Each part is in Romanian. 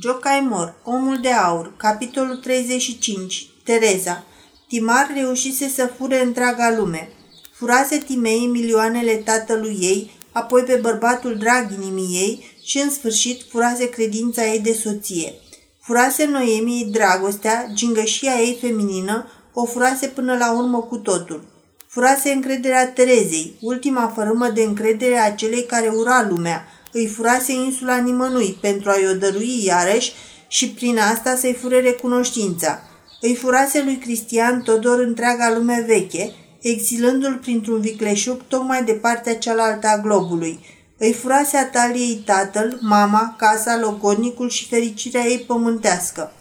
Jocaimor, Omul de Aur, capitolul 35, Tereza. Timar reușise să fure întreaga lume. Furase Timei milioanele tatălui ei, apoi pe bărbatul drag inimii ei și în sfârșit furase credința ei de soție. Furase Noemii dragostea, gingășia ei feminină, o furase până la urmă cu totul. Furase încrederea Terezei, ultima fărâmă de încredere a celei care ura lumea, îi furase insula nimănui pentru a-i o dărui iarăși și prin asta să-i fure recunoștința. Îi furase lui Cristian Todor întreaga lume veche, exilându-l printr-un vicleșug tocmai de partea cealaltă a globului. Îi furase Ataliei tatăl, mama, casa, logodnicul și fericirea ei pământească.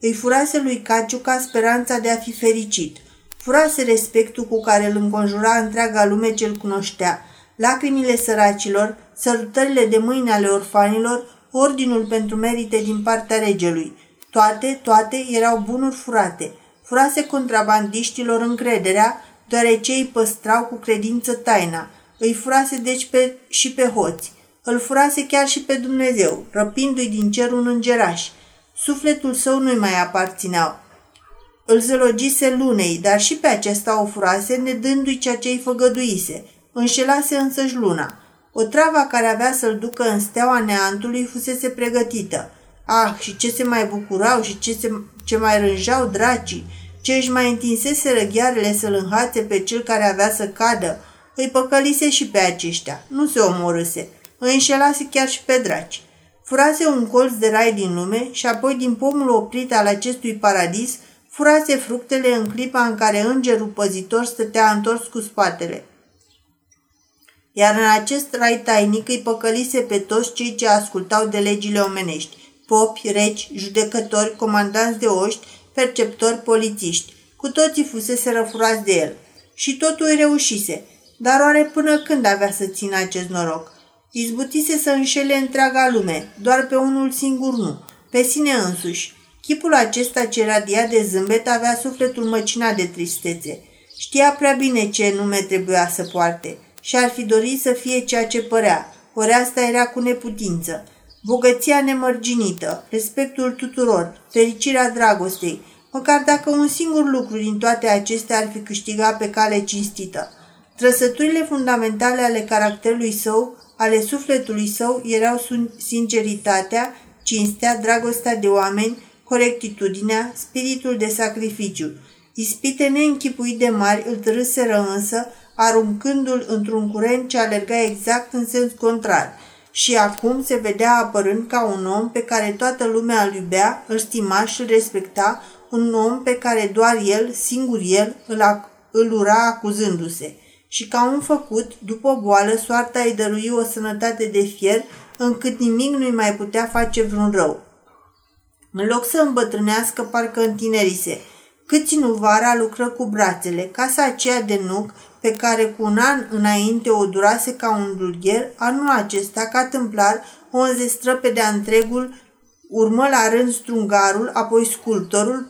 Îi furase lui Caciuca speranța de a fi fericit. Furase respectul cu care îl înconjura întreaga lume ce-l cunoștea. Lacrimile săracilor, sărutările de mâini ale orfanilor, ordinul pentru merite din partea regelui. Toate, toate erau bunuri furate. Furase contrabandiștilor încrederea, deoarece îi păstrau cu credință taina. Îi furase deci pe, și pe hoți. Îl furase chiar și pe Dumnezeu, răpindu-i din cer un îngeraș. Sufletul său nu-i mai aparțineau. Îl zălogise lunei, dar și pe acesta o furase, nedându-i ceea ce îi făgăduise. Înșelase însăși luna. O travă care avea să-l ducă în steaua neantului fusese pregătită. Ah, și ce se mai bucurau și ce, se, ce mai rânjau dracii, ce își mai întinsese răghiarele să-l înhațe pe cel care avea să cadă. Îi păcălise și pe aceștia. Nu se omorâse. Îi înșelase chiar și pe draci. Furase un colț de rai din lume și apoi din pomul oprit al acestui paradis furase fructele în clipa în care îngerul păzitor stătea întors cu spatele iar în acest rai tainic îi păcălise pe toți cei ce ascultau de legile omenești, popi, reci, judecători, comandanți de oști, perceptori, polițiști. Cu toții fusese răfurați de el. Și totul îi reușise. Dar oare până când avea să țină acest noroc? Izbutise să înșele întreaga lume, doar pe unul singur nu, pe sine însuși. Chipul acesta ce radia de zâmbet avea sufletul măcinat de tristețe. Știa prea bine ce nume trebuia să poarte – și ar fi dorit să fie ceea ce părea, ori asta era cu neputință. Bogăția nemărginită, respectul tuturor, fericirea dragostei, măcar dacă un singur lucru din toate acestea ar fi câștigat pe cale cinstită. Trăsăturile fundamentale ale caracterului său, ale sufletului său, erau sinceritatea, cinstea, dragostea de oameni, corectitudinea, spiritul de sacrificiu. Ispite neînchipuit de mari îl târâseră însă aruncându-l într-un curent ce alerga exact în sens contrar și acum se vedea apărând ca un om pe care toată lumea îl iubea, îl stima și îl respecta, un om pe care doar el, singur el, îl, îl ura acuzându-se. Și ca un făcut, după boală, soarta îi dărui o sănătate de fier, încât nimic nu-i mai putea face vreun rău. În loc să îmbătrânească, parcă întinerise. Cât ținu vara, lucră cu brațele. Casa aceea de nuc, pe care cu un an înainte o durase ca un dulgher, anul acesta, ca tâmplar, o înzestră pe de-a întregul, urmă la rând strungarul, apoi sculptorul,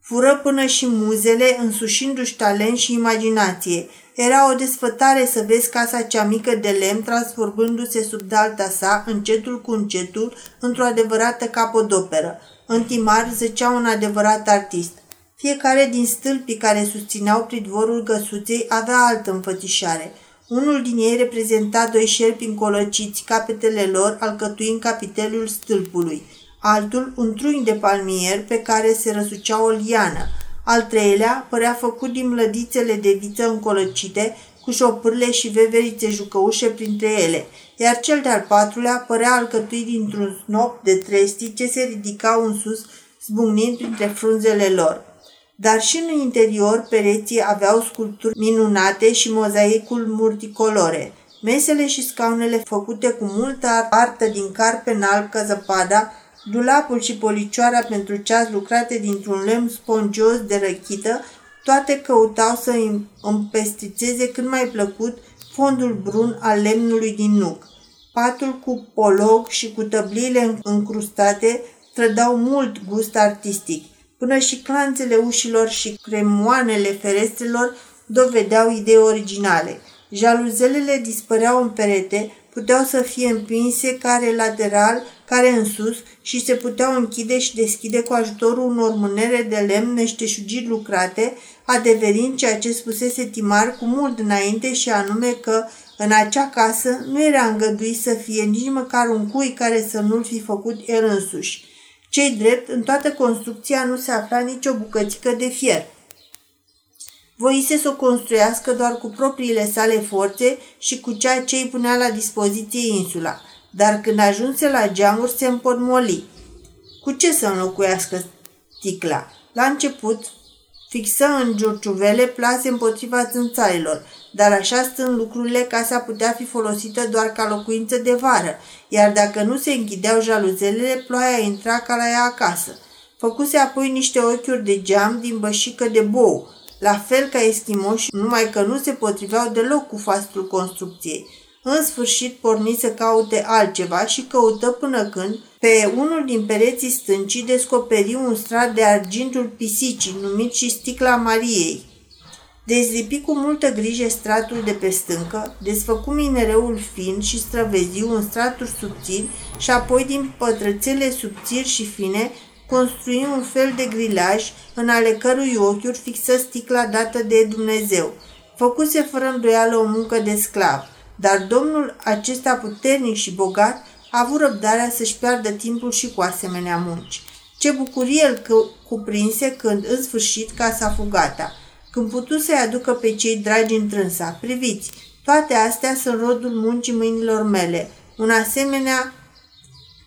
fură până și muzele, însușindu-și talent și imaginație. Era o desfătare să vezi casa cea mică de lemn transformându-se sub dalta sa, încetul cu încetul, într-o adevărată capodoperă. În timar zăcea un adevărat artist. Fiecare din stâlpii care susțineau pridvorul găsuței avea altă înfățișare. Unul din ei reprezenta doi șerpi încolăciți, capetele lor alcătuind capitelul stâlpului, altul un truin de palmier pe care se răsucea o liană, al treilea părea făcut din mlădițele de viță încolăcite, cu șopârle și veverițe jucăușe printre ele, iar cel de-al patrulea părea alcătuit dintr-un snop de trestii ce se ridicau în sus, zbucnind printre frunzele lor dar și în interior pereții aveau sculpturi minunate și mozaicul multicolore. Mesele și scaunele făcute cu multă artă din carpe înalt ca zăpada, dulapul și policioara pentru ceas lucrate dintr-un lemn spongios de răchită, toate căutau să împestrițeze cât mai plăcut fondul brun al lemnului din nuc. Patul cu polog și cu tăbliile încrustate trădau mult gust artistic – Până și clanțele ușilor și cremoanele ferestrelor dovedeau idei originale. Jaluzelele dispăreau în perete, puteau să fie împinse care lateral, care în sus și se puteau închide și deschide cu ajutorul unor mânere de lemn meșteșugiri lucrate, adeverind ceea ce spusese Timar cu mult înainte și anume că în acea casă nu era îngăduit să fie nici măcar un cui care să nu-l fi făcut el însuși. Cei drept, în toată construcția nu se afla nicio bucățică de fier. Voise să o construiască doar cu propriile sale forțe și cu ceea ce îi punea la dispoziție insula, dar când ajunse la geamuri se împotmoli. Cu ce să înlocuiască sticla? La început, fixă în giurciuvele plase împotriva țânțarilor, dar așa stând lucrurile, casa putea fi folosită doar ca locuință de vară, iar dacă nu se închideau jaluzelele, ploaia intra ca la ea acasă. Făcuse apoi niște ochiuri de geam din bășică de bou, la fel ca eschimoși, numai că nu se potriveau deloc cu fastul construcției. În sfârșit porni să caute altceva și căută până când, pe unul din pereții stâncii, descoperi un strat de argintul pisicii, numit și sticla Mariei. Dezlipi cu multă grijă stratul de pe stâncă, desfăcu minereul fin și străveziu în straturi subțiri și apoi din pătrățele subțiri și fine construi un fel de grilaj în ale cărui ochiuri fixă sticla dată de Dumnezeu. Făcuse fără îndoială o muncă de sclav, dar domnul acesta puternic și bogat a avut răbdarea să-și piardă timpul și cu asemenea munci. Ce bucurie îl cuprinse când, în sfârșit, casa fu gata, când putu să-i aducă pe cei dragi întrânsa. Priviți, toate astea sunt rodul muncii mâinilor mele. Un asemenea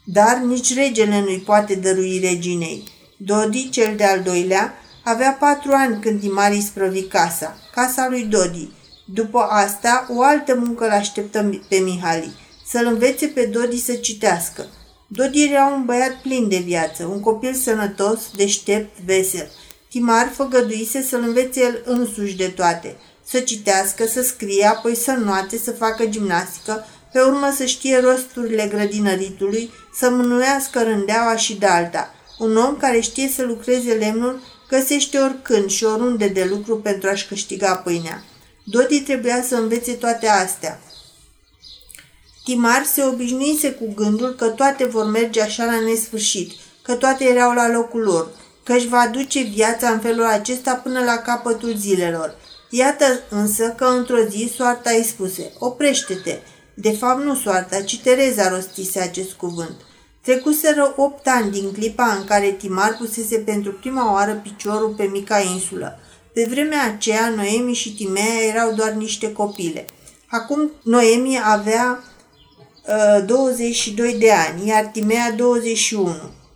dar nici regele nu-i poate dărui reginei. Dodi, cel de-al doilea, avea patru ani când Timari sprăvi casa, casa lui Dodi. După asta, o altă muncă îl așteptă pe Mihali, să-l învețe pe Dodi să citească. Dodi era un băiat plin de viață, un copil sănătos, deștept, vesel. Timar făgăduise să-l învețe el însuși de toate, să citească, să scrie, apoi să noate, să facă gimnastică, pe urmă să știe rosturile grădinăritului, să mânuiască rândeaua și de alta. Un om care știe să lucreze lemnul găsește oricând și oriunde de lucru pentru a-și câștiga pâinea. Dodi trebuia să învețe toate astea. Timar se obișnuise cu gândul că toate vor merge așa la nesfârșit, că toate erau la locul lor, că își va aduce viața în felul acesta până la capătul zilelor. Iată însă că într-o zi soarta îi spuse, oprește-te, de fapt nu soarta, ci Tereza rostise acest cuvânt. Trecuseră opt ani din clipa în care Timar pusese pentru prima oară piciorul pe mica insulă. Pe vremea aceea, Noemi și Timea erau doar niște copile. Acum Noemi avea uh, 22 de ani, iar Timea 21.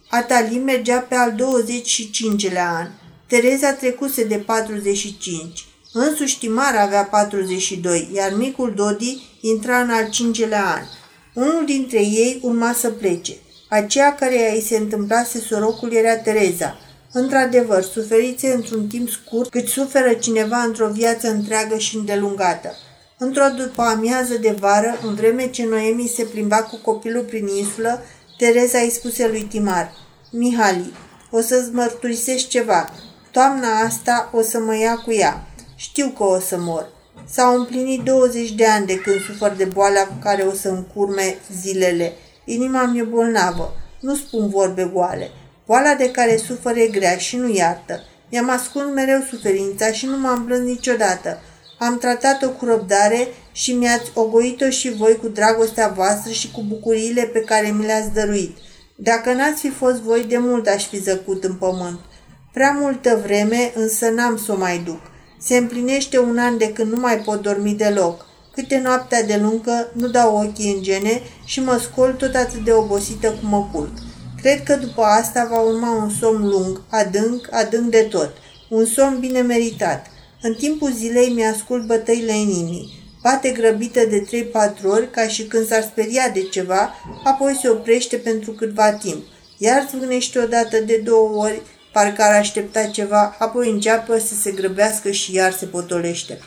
Atali mergea pe al 25-lea an. Tereza trecuse de 45. Însuși Timar avea 42, iar micul Dodi intra în al cincelea an. Unul dintre ei urma să plece. Aceea care îi se întâmplase sorocul era Tereza. Într-adevăr, suferițe într-un timp scurt cât suferă cineva într-o viață întreagă și îndelungată. Într-o după amiază de vară, în vreme ce Noemi se plimba cu copilul prin insulă, Tereza îi spuse lui Timar, Mihali, o să-ți mărturisești ceva. Toamna asta o să mă ia cu ea. Știu că o să mor. S-au împlinit 20 de ani de când sufăr de boala care o să încurme zilele. Inima mi-e bolnavă. Nu spun vorbe goale. Boala de care sufăr e grea și nu iartă. Mi-am ascuns mereu suferința și nu m-am plâns niciodată. Am tratat-o cu răbdare și mi-ați ogoit-o și voi cu dragostea voastră și cu bucuriile pe care mi le-ați dăruit. Dacă n-ați fi fost voi, de mult aș fi zăcut în pământ. Prea multă vreme, însă n-am să o mai duc. Se împlinește un an de când nu mai pot dormi deloc. Câte noaptea de lungă nu dau ochii în gene și mă scol tot atât de obosită cum mă culc. Cred că după asta va urma un somn lung, adânc, adânc de tot. Un somn bine meritat. În timpul zilei mi-ascult bătăile inimii. Bate grăbită de 3-4 ori ca și când s-ar speria de ceva, apoi se oprește pentru câtva timp. Iar zvânește odată de două ori, parcă ar aștepta ceva, apoi înceapă să se grăbească și iar se potolește.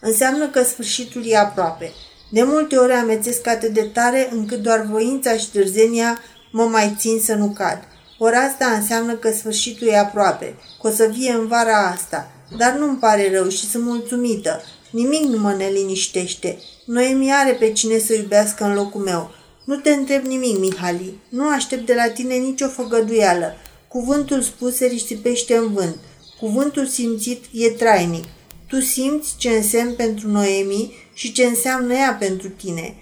Înseamnă că sfârșitul e aproape. De multe ori amețesc atât de tare încât doar voința și târzenia mă mai țin să nu cad. Ori asta înseamnă că sfârșitul e aproape, că o să vie în vara asta. Dar nu-mi pare rău și sunt mulțumită. Nimic nu mă neliniștește. Noemi are pe cine să iubească în locul meu. Nu te întreb nimic, Mihali. Nu aștept de la tine nicio făgăduială. Cuvântul spus se risipește în vânt. Cuvântul simțit e trainic. Tu simți ce însemn pentru Noemi și ce înseamnă ea pentru tine.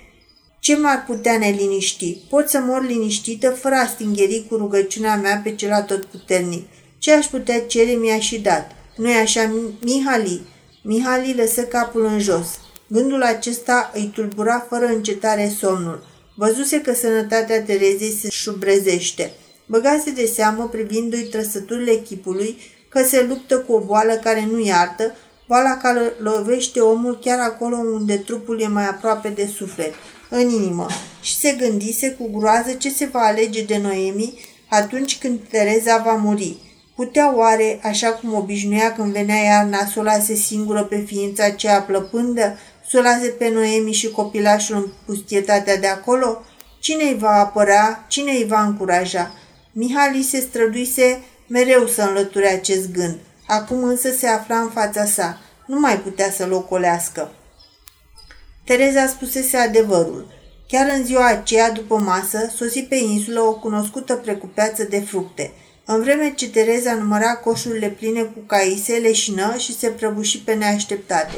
Ce m-ar putea neliniști? Pot să mor liniștită fără a stingheri cu rugăciunea mea pe cel atotputernic. Ce aș putea cere mi-a și dat. Nu-i așa, Mihali? Mihali lăsă capul în jos. Gândul acesta îi tulbura fără încetare somnul. Văzuse că sănătatea Terezei se șubrezește. Băgase de seamă privindu-i trăsăturile chipului că se luptă cu o boală care nu iartă, boala care lovește omul chiar acolo unde trupul e mai aproape de suflet, în inimă, și se gândise cu groază ce se va alege de Noemi atunci când Tereza va muri. Putea oare, așa cum obișnuia când venea iarna, să o lase singură pe ființa aceea plăpândă, să o lase pe Noemi și copilașul în pustietatea de acolo? Cine îi va apăra? Cine îi va încuraja? Mihali se străduise mereu să înlăture acest gând. Acum însă se afla în fața sa. Nu mai putea să-l ocolească. Tereza spusese adevărul. Chiar în ziua aceea, după masă, sosi pe insulă o cunoscută precupeață de fructe. În vreme ce Tereza număra coșurile pline cu caise, leșină și se prăbuși pe neașteptate.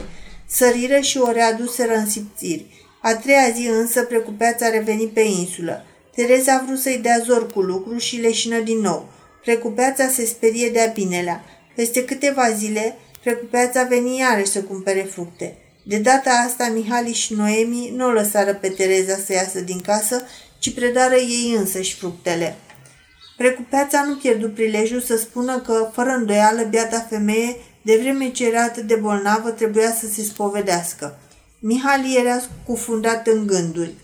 Săriră și o readuseră în simțiri. A treia zi însă precupeața a revenit pe insulă. Tereza a vrut să-i dea zor cu lucru și leșină din nou. Precupeața se sperie de-a binelea. Peste câteva zile, precupeața veni iarăși să cumpere fructe. De data asta, Mihali și Noemi nu o lăsară pe Tereza să iasă din casă, ci predară ei însăși fructele. Precupeața nu pierdu prilejul să spună că, fără îndoială, biata femeie, de vreme ce era atât de bolnavă, trebuia să se spovedească. Mihali era cufundat în gânduri.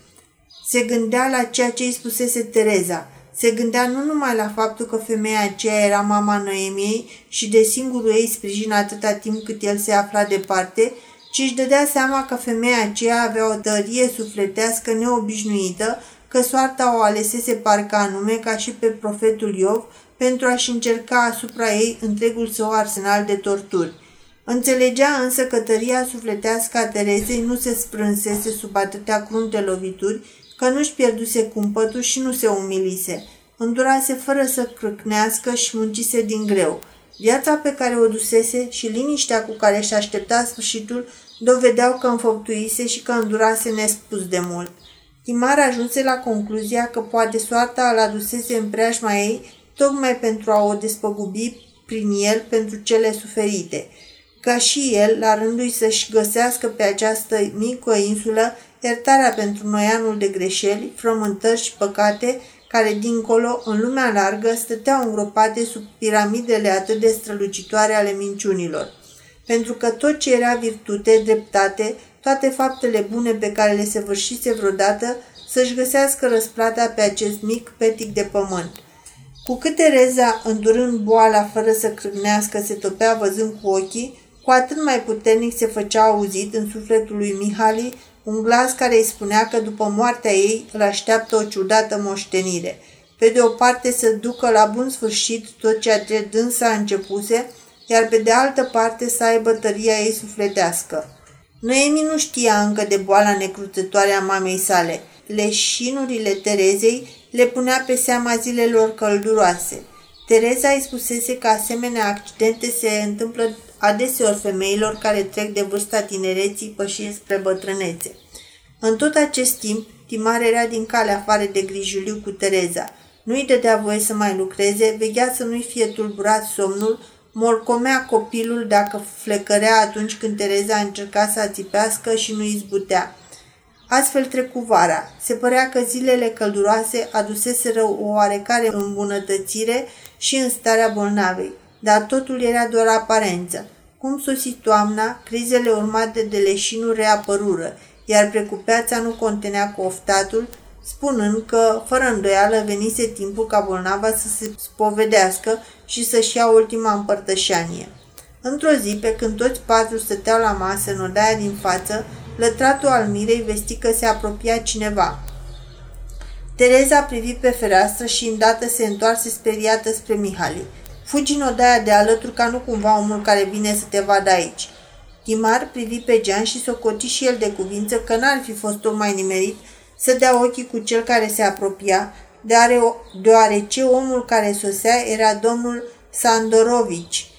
Se gândea la ceea ce îi spusese Tereza. Se gândea nu numai la faptul că femeia aceea era mama Noemiei și de singurul ei sprijin atâta timp cât el se afla departe, ci își dădea seama că femeia aceea avea o tărie sufletească neobișnuită, că soarta o alesese parcă anume ca și pe profetul Iov pentru a-și încerca asupra ei întregul său arsenal de torturi. Înțelegea însă că tăria sufletească a Terezei nu se sprânsese sub atâtea crunte lovituri, că nu-și pierduse cumpătul și nu se umilise. Îndurase fără să crâcnească și muncise din greu. Viața pe care o dusese și liniștea cu care și aștepta sfârșitul dovedeau că înfăptuise și că îndurase nespus de mult. Timar ajunse la concluzia că poate soarta îl adusese în preajma ei tocmai pentru a o despăgubi prin el pentru cele suferite. Ca și el, la rândul să-și găsească pe această mică insulă iertarea pentru noianul de greșeli, frământări și păcate, care dincolo, în lumea largă, stăteau îngropate sub piramidele atât de strălucitoare ale minciunilor. Pentru că tot ce era virtute, dreptate, toate faptele bune pe care le săvârșise vreodată, să-și găsească răsplata pe acest mic petic de pământ. Cu câte Reza, îndurând boala fără să crâgnească, se topea văzând cu ochii, cu atât mai puternic se făcea auzit în sufletul lui Mihali un glas care îi spunea că după moartea ei îl așteaptă o ciudată moștenire. Pe de o parte să ducă la bun sfârșit tot ceea ce dânsa începuse, iar pe de altă parte să aibă tăria ei sufletească. Noemi nu știa încă de boala necruțătoare a mamei sale. Leșinurile Terezei le punea pe seama zilelor călduroase. Tereza îi spusese că asemenea accidente se întâmplă adeseori femeilor care trec de vârsta tinereții pășind spre bătrânețe. În tot acest timp, Timar era din calea afară de grijuliu cu Tereza. Nu-i dădea voie să mai lucreze, veghea să nu-i fie tulburat somnul, morcomea copilul dacă flecărea atunci când Tereza încerca să ațipească și nu izbutea. Astfel trecu vara. Se părea că zilele călduroase aduseseră o oarecare îmbunătățire și în starea bolnavei dar totul era doar aparență. Cum sosi toamna, crizele urmate de leșinul reapărură, iar precupeața nu contenea oftatul, spunând că, fără îndoială, venise timpul ca bolnava să se spovedească și să-și ia ultima împărtășanie. Într-o zi, pe când toți patru stăteau la masă în odaia din față, lătratul al mirei vesti că se apropia cineva. Tereza privi pe fereastră și îndată se întoarse speriată spre Mihali. Fugi în odaia de alături ca nu cumva omul care vine să te vadă aici. Timar privi pe Gean și socoti și el de cuvință că n-ar fi fost tocmai nimerit să dea ochii cu cel care se apropia, deoarece omul care sosea era domnul Sandorovici,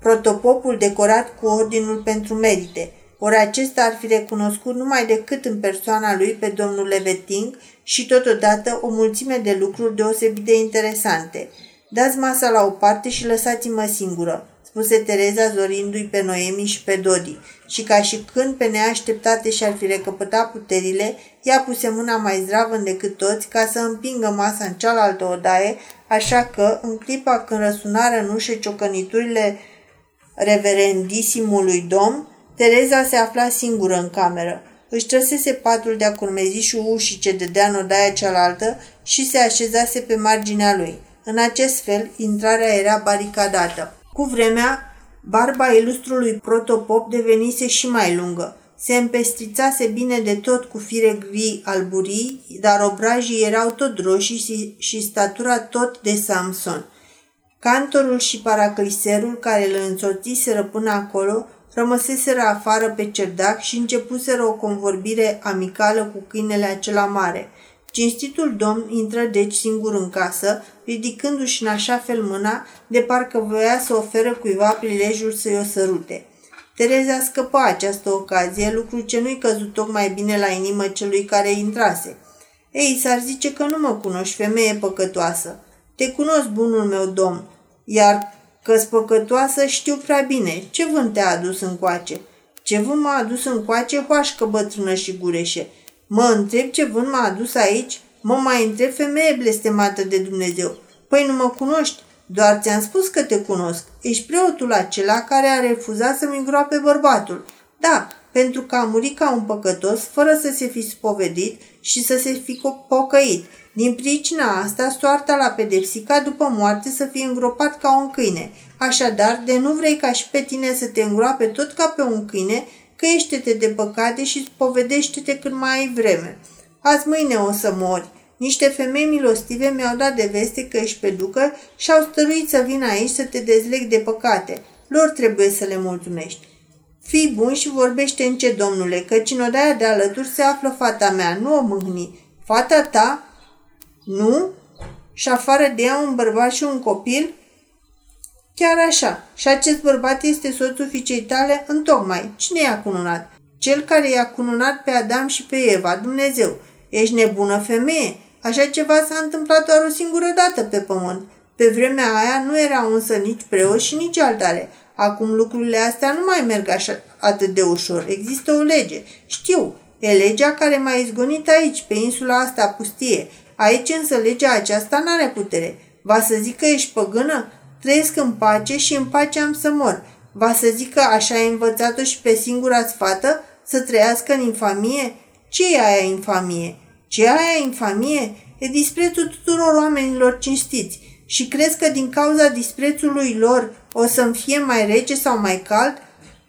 protopopul decorat cu ordinul pentru merite. Ori acesta ar fi recunoscut numai decât în persoana lui pe domnul Leveting și totodată o mulțime de lucruri deosebit de interesante. Dați masa la o parte și lăsați-mă singură spuse Tereza zorindu-i pe Noemi și pe Dodi. Și ca și când pe neașteptate și-ar fi recăpătat puterile, ea puse mâna mai zdravă decât toți ca să împingă masa în cealaltă odaie, așa că, în clipa când răsunară în ușă ciocăniturile reverendisimului domn, Tereza se afla singură în cameră. Își trăsese patul de-a curmezișul ușii ce dădea în odaia cealaltă și se așezase pe marginea lui. În acest fel, intrarea era baricadată. Cu vremea, barba ilustrului protopop devenise și mai lungă. Se împestrițase bine de tot cu fire gri alburii, dar obrajii erau tot roșii și statura tot de Samson. Cantorul și paracliserul care îl însoțiseră până acolo rămăseseră afară pe cerdac și începuseră o convorbire amicală cu câinele acela mare – Cinstitul domn intră deci singur în casă, ridicându-și în așa fel mâna, de parcă voia să oferă cuiva prilejul să-i o sărute. Tereza scăpa această ocazie, lucru ce nu-i căzut tocmai bine la inimă celui care intrase. Ei, s-ar zice că nu mă cunoști, femeie păcătoasă. Te cunosc, bunul meu domn, iar că păcătoasă știu prea bine. Ce vânt te-a adus încoace? Ce vânt m-a adus încoace, hoașcă bătrână și gureșe. Mă întreb ce vânt m-a adus aici? Mă mai întreb femeie blestemată de Dumnezeu. Păi nu mă cunoști? Doar ți-am spus că te cunosc. Ești preotul acela care a refuzat să-mi îngroape bărbatul. Da, pentru că a murit ca un păcătos, fără să se fi spovedit și să se fi pocăit. Din pricina asta, soarta l-a pedepsit ca după moarte să fie îngropat ca un câine. Așadar, de nu vrei ca și pe tine să te îngroape tot ca pe un câine, căiește-te de păcate și spovedește-te când mai ai vreme. Azi mâine o să mori. Niște femei milostive mi-au dat de veste că ești pe ducă și au stăruit să vin aici să te dezleg de păcate. Lor trebuie să le mulțumești. Fii bun și vorbește în ce, domnule, căci în odaia de alături se află fata mea, nu o mâhni. Fata ta? Nu? Și afară de ea un bărbat și un copil? Chiar așa. Și acest bărbat este soțul fiicei tale întocmai. Cine i-a cununat? Cel care i-a cununat pe Adam și pe Eva, Dumnezeu. Ești nebună femeie? Așa ceva s-a întâmplat doar o singură dată pe pământ. Pe vremea aia nu erau însă nici preoți și nici altare. Acum lucrurile astea nu mai merg așa atât de ușor. Există o lege. Știu, e legea care m-a izgonit aici, pe insula asta pustie. Aici însă legea aceasta n-are putere. Va să zic că ești păgână? Trăiesc în pace și în pace am să mor. Va să zic că așa ai învățat-o și pe singura fată să trăiască în infamie? Ce e aia infamie? Ce e aia infamie? E disprețul tuturor oamenilor cinstiți. Și crezi că din cauza disprețului lor o să-mi fie mai rece sau mai cald?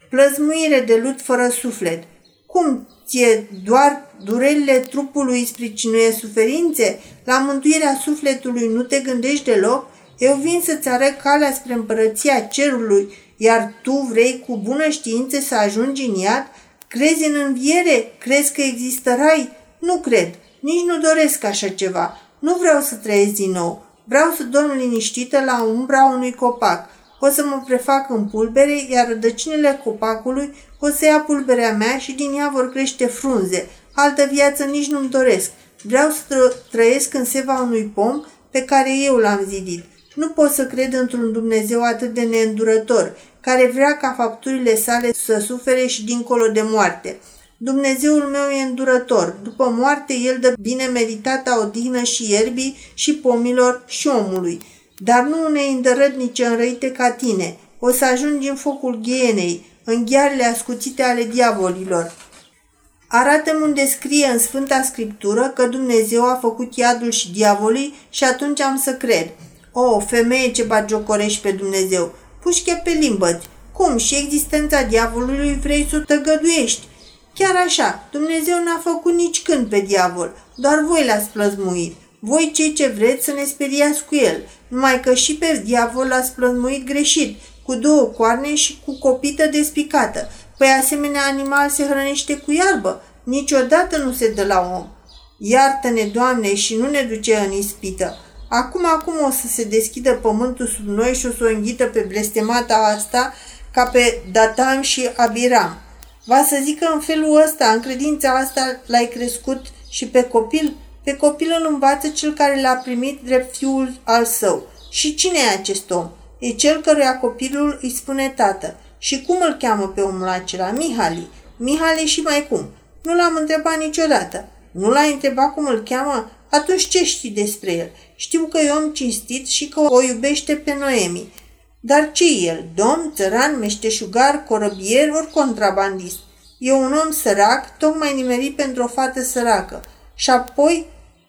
Plăzmuire de lut fără suflet. Cum ție doar durerile trupului spricinuie suferințe? La mântuirea sufletului nu te gândești deloc? Eu vin să-ți arăt calea spre împărăția cerului, iar tu vrei cu bună știință să ajungi în iad? Crezi în înviere? Crezi că există rai? Nu cred. Nici nu doresc așa ceva. Nu vreau să trăiesc din nou. Vreau să dorm liniștită la umbra unui copac. O să mă prefac în pulbere, iar rădăcinile copacului o să ia pulberea mea și din ea vor crește frunze. Altă viață nici nu-mi doresc. Vreau să trăiesc în seva unui pom pe care eu l-am zidit. Nu pot să cred într-un Dumnezeu atât de neîndurător, care vrea ca fapturile sale să sufere și dincolo de moarte. Dumnezeul meu e îndurător. După moarte, el dă bine meritata odihnă și ierbii și pomilor și omului. Dar nu unei îndărătnice înrăite ca tine. O să ajungi în focul ghienei, în ghearele ascuțite ale diavolilor. Arată-mi unde scrie în Sfânta Scriptură că Dumnezeu a făcut iadul și diavolii și atunci am să cred – o, femeie ce bagiocorești pe Dumnezeu, pușche pe limbă Cum și existența diavolului vrei să o tăgăduiești? Chiar așa, Dumnezeu n-a făcut nici când pe diavol, doar voi l-ați plăzmuit. Voi cei ce vreți să ne speriați cu el, numai că și pe diavol l-ați plăzmuit greșit, cu două coarne și cu copită despicată. Păi asemenea animal se hrănește cu iarbă, niciodată nu se dă la om. Iartă-ne, Doamne, și nu ne duce în ispită. Acum, acum o să se deschidă pământul sub noi și o să o înghită pe blestemata asta ca pe Datam și Abiram. Va să zică în felul ăsta, în credința asta l-ai crescut și pe copil? Pe copil îl învață cel care l-a primit drept fiul al său. Și cine e acest om? E cel căruia copilul îi spune tată. Și cum îl cheamă pe omul acela? Mihali. Mihali și mai cum? Nu l-am întrebat niciodată. Nu l-ai întrebat cum îl cheamă? Atunci ce știi despre el? Știu că e om cinstit și că o iubește pe Noemi. Dar ce e el? Domn, țăran, meșteșugar, corăbier ori contrabandist? E un om sărac, tocmai nimerit pentru o fată săracă. Și apoi,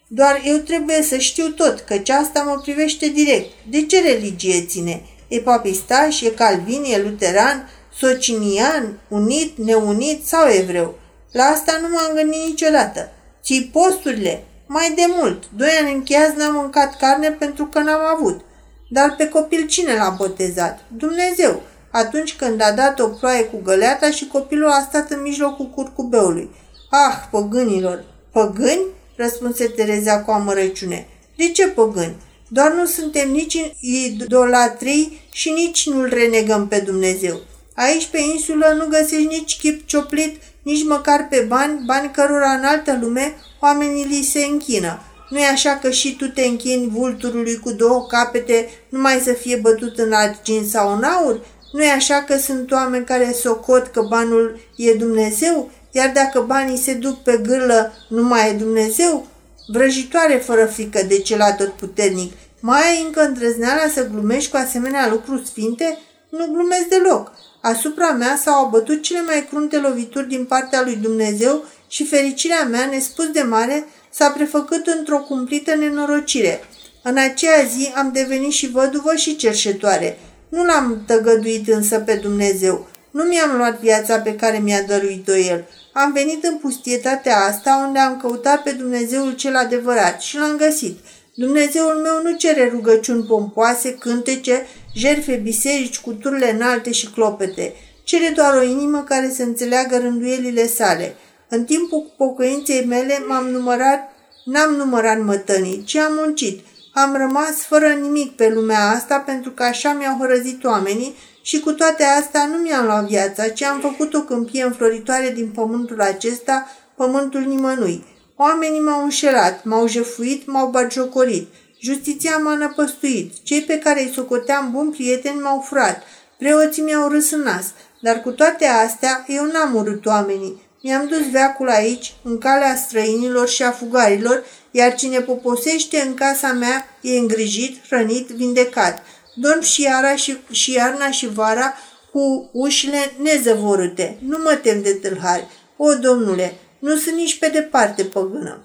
doar eu trebuie să știu tot, căci asta mă privește direct. De ce religie ține? E papistaș, e calvin, e luteran, socinian, unit, neunit sau evreu? La asta nu m-am gândit niciodată. Ții posturile? Mai de mult. Doi ani încheiați n-am mâncat carne pentru că n-am avut. Dar pe copil cine l-a botezat? Dumnezeu. Atunci când a dat o ploaie cu găleata și copilul a stat în mijlocul curcubeului. Ah, păgânilor! Păgâni? răspunse Tereza cu amărăciune. De ce păgâni? Doar nu suntem nici în idolatrii și nici nu-L renegăm pe Dumnezeu. Aici pe insulă nu găsești nici chip cioplit, nici măcar pe bani, bani cărora în altă lume oamenii li se închină. Nu e așa că și tu te închini vulturului cu două capete numai să fie bătut în argint sau în aur? Nu e așa că sunt oameni care socot că banul e Dumnezeu? Iar dacă banii se duc pe gârlă, nu mai e Dumnezeu? Vrăjitoare fără frică de cel puternic, mai ai încă îndrăzneala să glumești cu asemenea lucruri sfinte? Nu glumesc deloc. Asupra mea s-au abătut cele mai crunte lovituri din partea lui Dumnezeu și fericirea mea, nespus de mare, s-a prefăcut într-o cumplită nenorocire. În aceea zi am devenit și văduvă și cerșetoare. Nu l-am tăgăduit însă pe Dumnezeu. Nu mi-am luat viața pe care mi-a dăruit-o El. Am venit în pustietatea asta unde am căutat pe Dumnezeul cel adevărat și l-am găsit. Dumnezeul meu nu cere rugăciuni pompoase, cântece, jerfe biserici cu turle înalte și clopete. Cere doar o inimă care să înțeleagă rânduielile sale. În timpul pocăinței mele m-am numărat, n-am numărat mătănii, ci am muncit. Am rămas fără nimic pe lumea asta pentru că așa mi-au hărăzit oamenii și cu toate astea nu mi-am luat viața, ci am făcut o câmpie înfloritoare din pământul acesta, pământul nimănui. Oamenii m-au înșelat, m-au jefuit, m-au bagiocorit. Justiția m-a năpăstuit. Cei pe care îi socoteam bun prieteni m-au furat. Preoții mi-au râs în nas. Dar cu toate astea, eu n-am urât oamenii. Mi-am dus veacul aici, în calea străinilor și a fugarilor, iar cine poposește în casa mea e îngrijit, hrănit, vindecat. Dorm și, iara și, și iarna și vara cu ușile nezăvorâte. Nu mă tem de tâlhari. O, domnule, nu sunt nici pe departe păgână.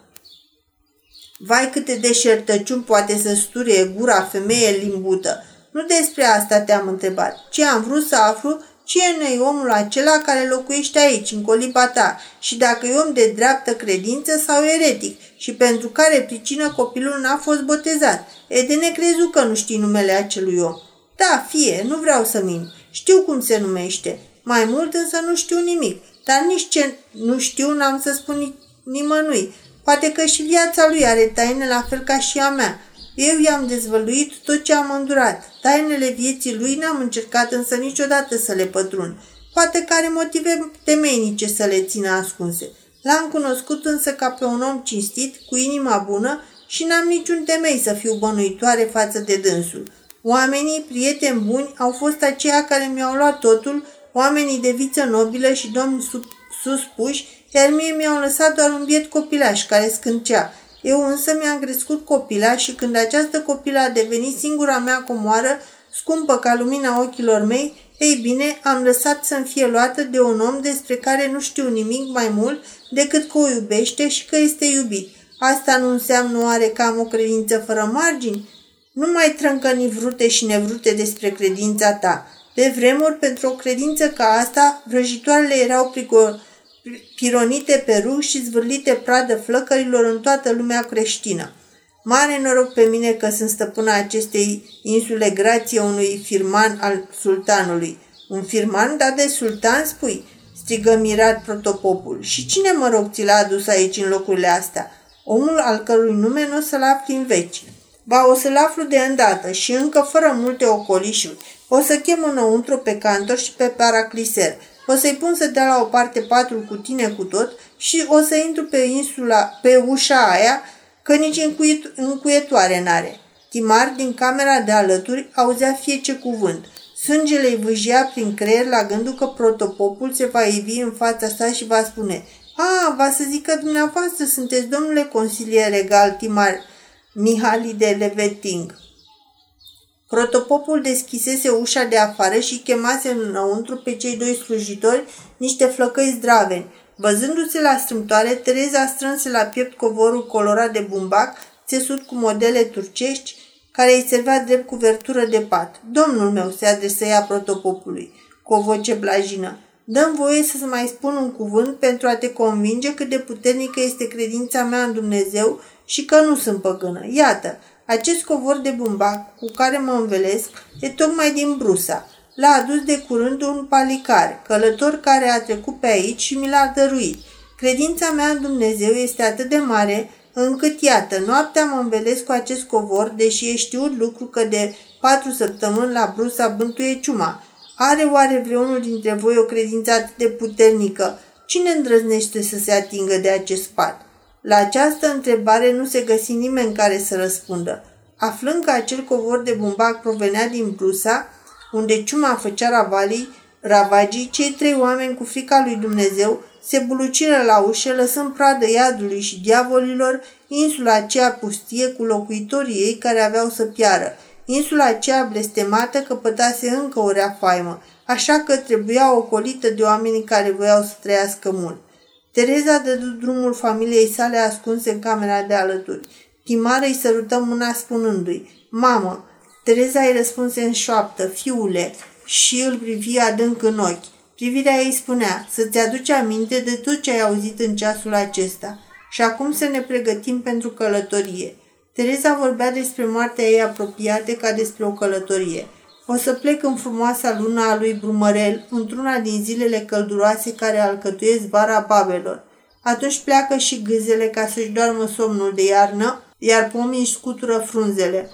Vai câte deșertăciuni poate să sturie gura femeie limbută. Nu despre asta te-am întrebat, Ce am vrut să aflu Cine e omul acela care locuiește aici, în coliba ta, și dacă e om de dreaptă credință sau eretic și pentru care pricină copilul n-a fost botezat? E de necrezut că nu știi numele acelui om. Da, fie, nu vreau să mint. Știu cum se numește. Mai mult însă nu știu nimic. Dar nici ce nu știu n-am să spun nimănui. Poate că și viața lui are taine la fel ca și a mea. Eu i-am dezvăluit tot ce am îndurat. Tainele vieții lui n-am încercat însă niciodată să le pătrun. Poate că are motive temeinice să le țină ascunse. L-am cunoscut însă ca pe un om cinstit, cu inima bună și n-am niciun temei să fiu bănuitoare față de dânsul. Oamenii, prieteni buni, au fost aceia care mi-au luat totul, oamenii de viță nobilă și domni suspuși, iar mie mi-au lăsat doar un biet copilaș care scâncea. Eu însă mi-am crescut copila și când această copilă a devenit singura mea comoară, scumpă ca lumina ochilor mei, ei bine, am lăsat să-mi fie luată de un om despre care nu știu nimic mai mult decât că o iubește și că este iubit. Asta nu înseamnă oare că am o credință fără margini? Nu mai trâncăni vrute și nevrute despre credința ta. De vremuri, pentru o credință ca asta, vrăjitoarele erau prigor pironite pe rug și zvârlite pradă flăcărilor în toată lumea creștină. Mare noroc pe mine că sunt stăpâna acestei insule grație unui firman al sultanului. Un firman dat de sultan, spui? strigă mirat protopopul. Și cine, mă rog, ți l-a adus aici în locurile astea? Omul al cărui nume nu o să-l afli în veci. Ba, o să-l aflu de îndată și încă fără multe ocolișuri. O să chem înăuntru pe cantor și pe paracliser. O să-i pun să dea la o parte patul cu tine cu tot și o să intru pe insula, pe ușa aia, că nici încuiet, încuietoare n-are. Timar, din camera de alături, auzea fie ce cuvânt. Sângele îi vâjia prin creier la gândul că protopopul se va ivi în fața sa și va spune A, va să zic că dumneavoastră sunteți domnule consilier regal Timar Mihali de Leveting. Protopopul deschisese ușa de afară și chemase înăuntru pe cei doi slujitori niște flăcăi zdraveni. Văzându-se la strâmtoare, Tereza strânse la piept covorul colorat de bumbac, țesut cu modele turcești, care îi servea drept cuvertură de pat. Domnul meu, se adresă ea protopopului, cu o voce blajină. Dăm voie să mai spun un cuvânt pentru a te convinge cât de puternică este credința mea în Dumnezeu și că nu sunt păgână. Iată, acest covor de bumbac cu care mă învelesc e tocmai din Brusa. L-a adus de curând un palicar, călător care a trecut pe aici și mi l-a dăruit. Credința mea în Dumnezeu este atât de mare încât, iată, noaptea mă învelesc cu acest covor, deși e știut lucru că de patru săptămâni la Brusa bântuie ciuma. Are oare vreunul dintre voi o credință atât de puternică? Cine îndrăznește să se atingă de acest pat? La această întrebare nu se găsi nimeni care să răspundă. Aflând că acel covor de bumbac provenea din Brusa, unde ciuma făcea ravalii, ravagii, cei trei oameni cu frica lui Dumnezeu se buluciră la ușă, lăsând pradă iadului și diavolilor insula aceea pustie cu locuitorii ei care aveau să piară. Insula aceea blestemată căpătase încă o rea faimă, așa că trebuia ocolită de oamenii care voiau să trăiască mult. Tereza dădu drumul familiei sale ascunse în camera de alături. Timara îi sărută mâna spunându-i, Mamă, Tereza îi răspunse în șoaptă, fiule, și îl privi adânc în ochi. Privirea ei spunea, să-ți aduci aminte de tot ce ai auzit în ceasul acesta și acum să ne pregătim pentru călătorie. Tereza vorbea despre moartea ei apropiată ca despre o călătorie. O să plec în frumoasa luna a lui Brumărel, într-una din zilele călduroase care alcătuiesc vara babelor. Atunci pleacă și gâzele ca să-și doarmă somnul de iarnă, iar pomii își scutură frunzele.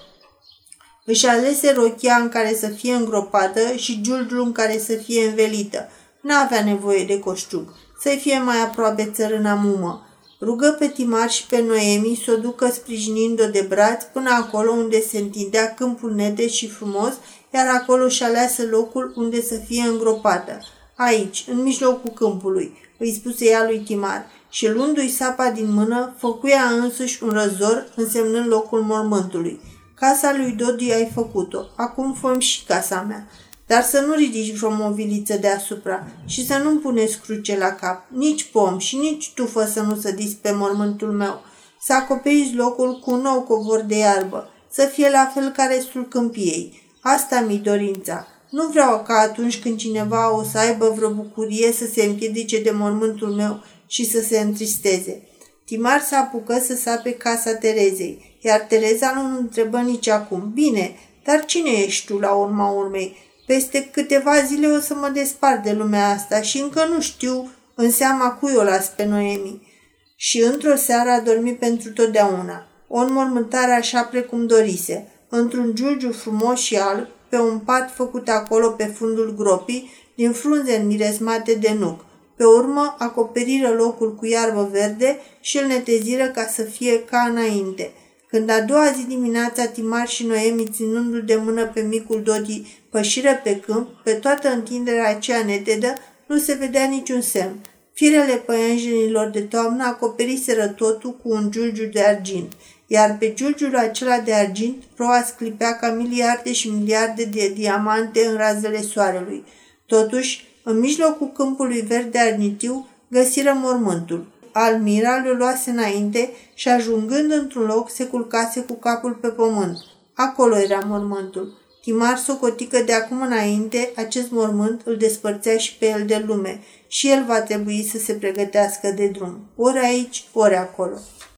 Își alese rochia în care să fie îngropată și giuldul în care să fie învelită. N-avea nevoie de coșciug, să-i fie mai aproape țărâna mumă. Rugă pe Timar și pe Noemi să o ducă sprijinind-o de braț până acolo unde se întindea câmpul nete și frumos, iar acolo și aleasă locul unde să fie îngropată. Aici, în mijlocul câmpului, îi spuse ea lui Timar, și luându-i sapa din mână, făcuia însuși un răzor însemnând locul mormântului. Casa lui Dodi ai făcut-o, acum făm și casa mea. Dar să nu ridici vreo moviliță deasupra și să nu-mi puneți cruce la cap, nici pom și nici tufă să nu sădiți pe mormântul meu. Să acoperiți locul cu un nou covor de iarbă, să fie la fel ca restul câmpiei. Asta mi dorința. Nu vreau ca atunci când cineva o să aibă vreo bucurie să se împiedice de mormântul meu și să se întristeze. Timar se apucă să sape casa Terezei, iar Tereza nu întrebă nici acum. Bine, dar cine ești tu la urma urmei? Peste câteva zile o să mă despart de lumea asta și încă nu știu în seama cui o las pe Noemi. Și într-o seară a dormit pentru totdeauna. O înmormântare așa precum dorise, într-un giulgiu frumos și alb, pe un pat făcut acolo pe fundul gropii, din frunze înmiresmate de nuc. Pe urmă, acoperiră locul cu iarbă verde și îl neteziră ca să fie ca înainte. Când a doua zi dimineața Timar și Noemi, ținându-l de mână pe micul Dodi, pășiră pe câmp, pe toată întinderea aceea netedă, nu se vedea niciun semn. Firele păianjenilor de toamnă acoperiseră totul cu un giulgiu de argint, iar pe giulgiul acela de argint proa sclipea ca miliarde și miliarde de diamante în razele soarelui. Totuși, în mijlocul câmpului verde arnitiu, găsiră mormântul. Almira le luase înainte și ajungând într-un loc se culcase cu capul pe pământ. Acolo era mormântul. Timar socotică de acum înainte acest mormânt îl despărțea și pe el de lume și el va trebui să se pregătească de drum, ori aici, ori acolo.